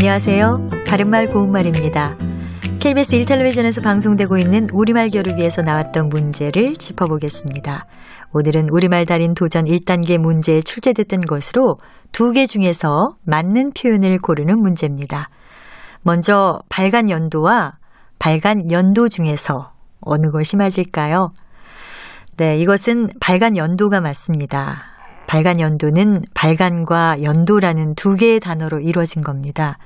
안녕하세요. 바른말 고운말입니다. KBS 1텔레비전에서 방송되고 있는 우리말 교를 위해서 나왔던 문제를 짚어보겠습니다. 오늘은 우리말 달인 도전 1단계 문제에 출제됐던 것으로 두 개 중에서 맞는 표현을 고르는 문제입니다. 먼저 발간 연도와 발간 연도 중에서 어느 것이 맞을까요? 네, 이것은 발간 연도가 맞습니다. 발간 연도는 발간과 연도라는 두 개의 단어로 이루어진 겁니다.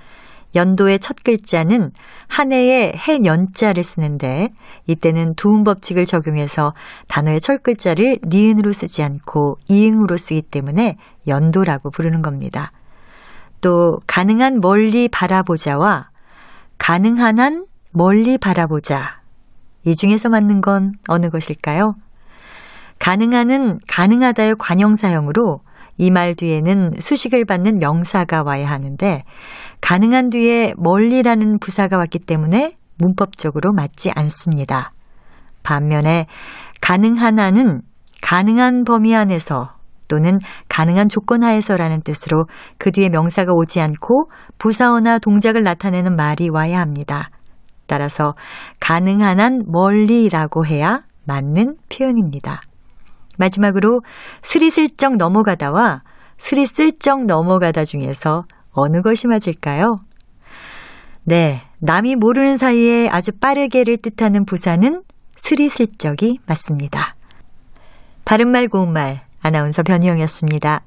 연도의 첫 글자는 한 해에 해년자를 쓰는데 이때는 두음 법칙을 적용해서 단어의 첫 글자를 니은으로 쓰지 않고 이응으로 쓰기 때문에 연도라고 부르는 겁니다. 또 가능한 멀리 바라보자와 가능한 한 멀리 바라보자. 이 중에서 맞는 건 어느 것일까요? 가능한은 가능하다의 관형사형으로 이 말 뒤에는 수식을 받는 명사가 와야 하는데 가능한 뒤에 멀리라는 부사가 왔기 때문에 문법적으로 맞지 않습니다. 반면에 한은 가능한 범위 안에서 또는 가능한 조건 하에서라는 뜻으로 그 뒤에 명사가 오지 않고 부사어나 동작을 나타내는 말이 와야 합니다. 따라서 가능한 한 멀리라고 해야 맞는 표현입니다. 마지막으로 스리슬쩍 넘어가다와 스리슬쩍 넘어가다 중에서 어느 것이 맞을까요? 네, 남이 모르는 사이에 아주 빠르게를 뜻하는 부사는 스리슬쩍이 맞습니다. 바른말 고운말 아나운서 변희영이었습니다.